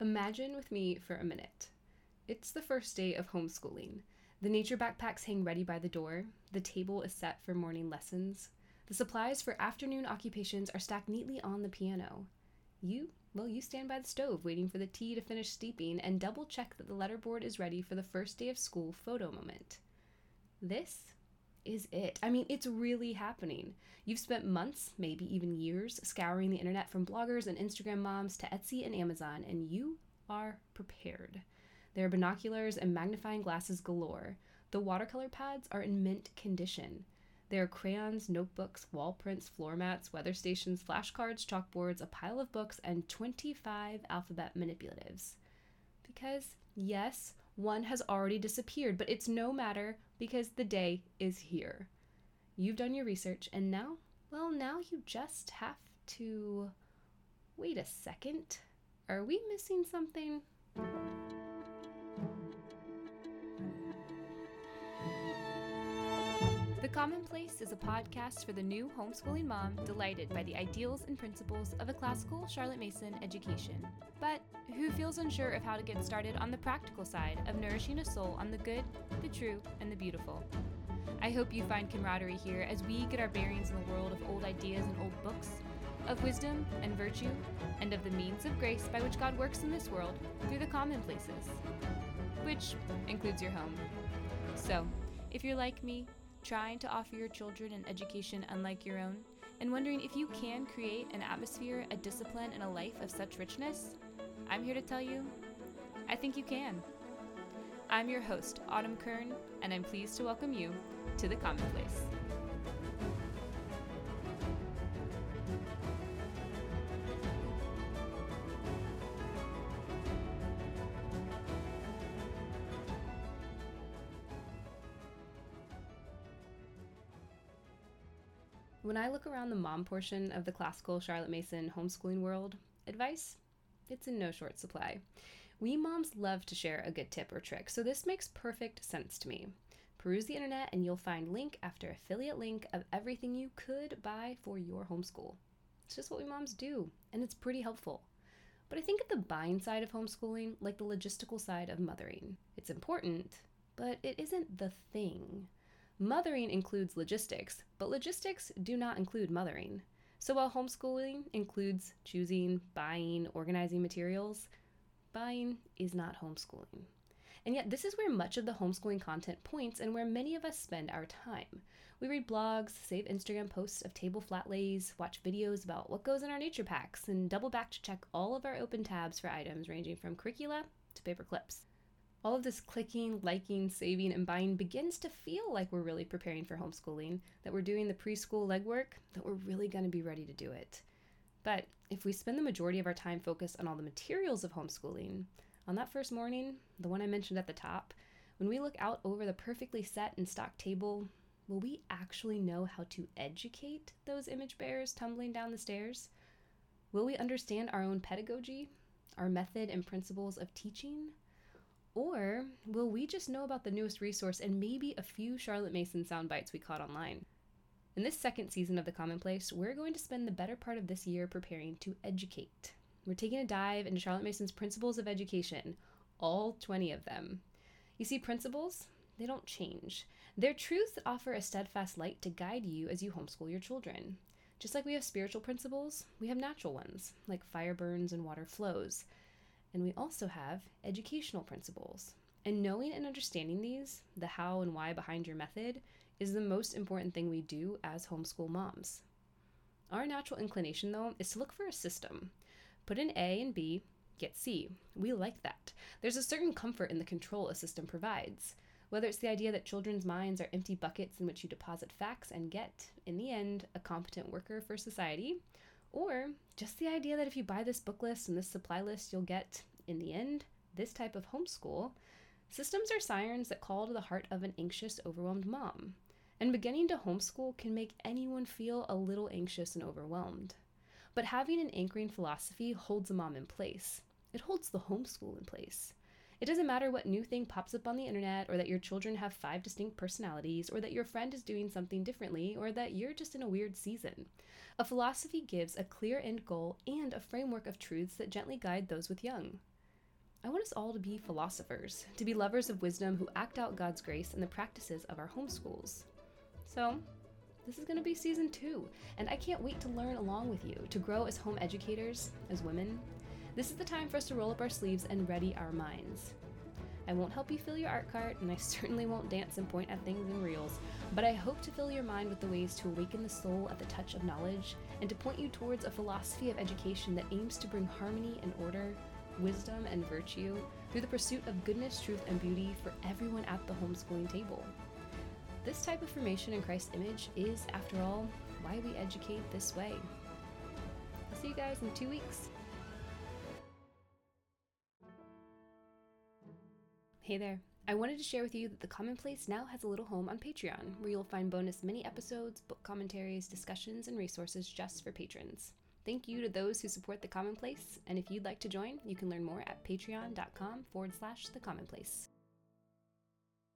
Imagine with me for a minute. It's the first day of homeschooling. The nature backpacks hang ready by the door. The table is set for morning lessons. The supplies for afternoon occupations are stacked neatly on the piano. You, well, you stand by the stove waiting for the tea to finish steeping and double check that the letterboard is ready for the first day of school photo moment. This is it. I mean, it's really happening. You've spent months, maybe even years, scouring the internet from bloggers and Instagram moms to Etsy and Amazon, and you are prepared. There are binoculars and magnifying glasses galore. The watercolor pads are in mint condition. There are crayons, notebooks, wall prints, floor mats, weather stations, flashcards, chalkboards, a pile of books, and 25 alphabet manipulatives. Because, yes, one has already disappeared, but it's no matter because the day is here. You've done your research, and now, well, now you just have to. Wait a second. Are we missing something? Commonplace is a podcast for the new homeschooling mom delighted by the ideals and principles of a classical Charlotte Mason education, but who feels unsure of how to get started on the practical side of nourishing a soul on the good, the true, and the beautiful. I hope you find camaraderie here as we get our bearings in the world of old ideas and old books, of wisdom and virtue, and of the means of grace by which God works in this world through the commonplaces, which includes your home. So, if you're like me, trying to offer your children an education unlike your own, and wondering if you can create an atmosphere, a discipline, and a life of such richness, I'm here to tell you I think you can. I'm your host, Autumn Kern, and I'm pleased to welcome you to the Commonplace. When I look around the mom portion of the classical Charlotte Mason homeschooling world, advice, it's in no short supply. We moms love to share a good tip or trick, so this makes perfect sense to me. Peruse the internet and you'll find link after affiliate link of everything you could buy for your homeschool. It's just what we moms do, and it's pretty helpful. But I think of the buying side of homeschooling like the logistical side of mothering. It's important, but it isn't the thing. Mothering includes logistics, but logistics do not include mothering. So while homeschooling includes choosing, buying, organizing materials, buying is not homeschooling. And yet, this is where much of the homeschooling content points and where many of us spend our time. We read blogs, save Instagram posts of table flat lays, watch videos about what goes in our nature packs, and double back to check all of our open tabs for items ranging from curricula to paper clips all of this clicking, liking, saving, and buying begins to feel like we're really preparing for homeschooling, that we're doing the preschool legwork, that we're really going to be ready to do it. But if we spend the majority of our time focused on all the materials of homeschooling, on that first morning, the one I mentioned at the top, when we look out over the perfectly set and stocked table, will we actually know how to educate those image bearers tumbling down the stairs? Will we understand our own pedagogy, our method and principles of teaching? Or will we just know about the newest resource and maybe a few Charlotte Mason sound bites we caught online? In this second season of The Commonplace, we're going to spend the better part of this year preparing to educate. We're taking a dive into Charlotte Mason's principles of education, all 20 of them. You see, principles, they don't change. They're truths that offer a steadfast light to guide you as you homeschool your children. Just like we have spiritual principles, we have natural ones, like fire burns and water flows. And we also have educational principles. And knowing and understanding these, the how and why behind your method, is the most important thing we do as homeschool moms. Our natural inclination, though, is to look for a system. Put in A and B, get C. We like that. There's a certain comfort in the control a system provides. Whether it's the idea that children's minds are empty buckets in which you deposit facts and get, in the end, a competent worker for society, or just the idea that if you buy this book list and this supply list, you'll get, in the end, this type of homeschool. Systems are sirens that call to the heart of an anxious, overwhelmed mom. And beginning to homeschool can make anyone feel a little anxious and overwhelmed. But having an anchoring philosophy holds a mom in place. It holds the homeschool in place. It doesn't matter what new thing pops up on the internet, or that your children have five distinct personalities, or that your friend is doing something differently, or that you're just in a weird season. A philosophy gives a clear end goal and a framework of truths that gently guide those with young. I want us all to be philosophers, to be lovers of wisdom who act out God's grace in the practices of our homeschools. So, this is going to be season two, and I can't wait to learn along with you, to grow as home educators, as women. This is the time for us to roll up our sleeves and ready our minds. I won't help you fill your art cart, and I certainly won't dance and point at things in reels, but I hope to fill your mind with the ways to awaken the soul at the touch of knowledge and to point you towards a philosophy of education that aims to bring harmony and order, wisdom and virtue through the pursuit of goodness, truth, and beauty for everyone at the homeschooling table. This type of formation in Christ's image is, after all, why we educate this way. I'll see you guys in two weeks. Hey there. I wanted to share with you that The Commonplace now has a little home on Patreon, where you'll find bonus mini episodes, book commentaries, discussions, and resources just for patrons. Thank you to those who support The Commonplace, and if you'd like to join, you can learn more at patreon.com forward slash The Commonplace.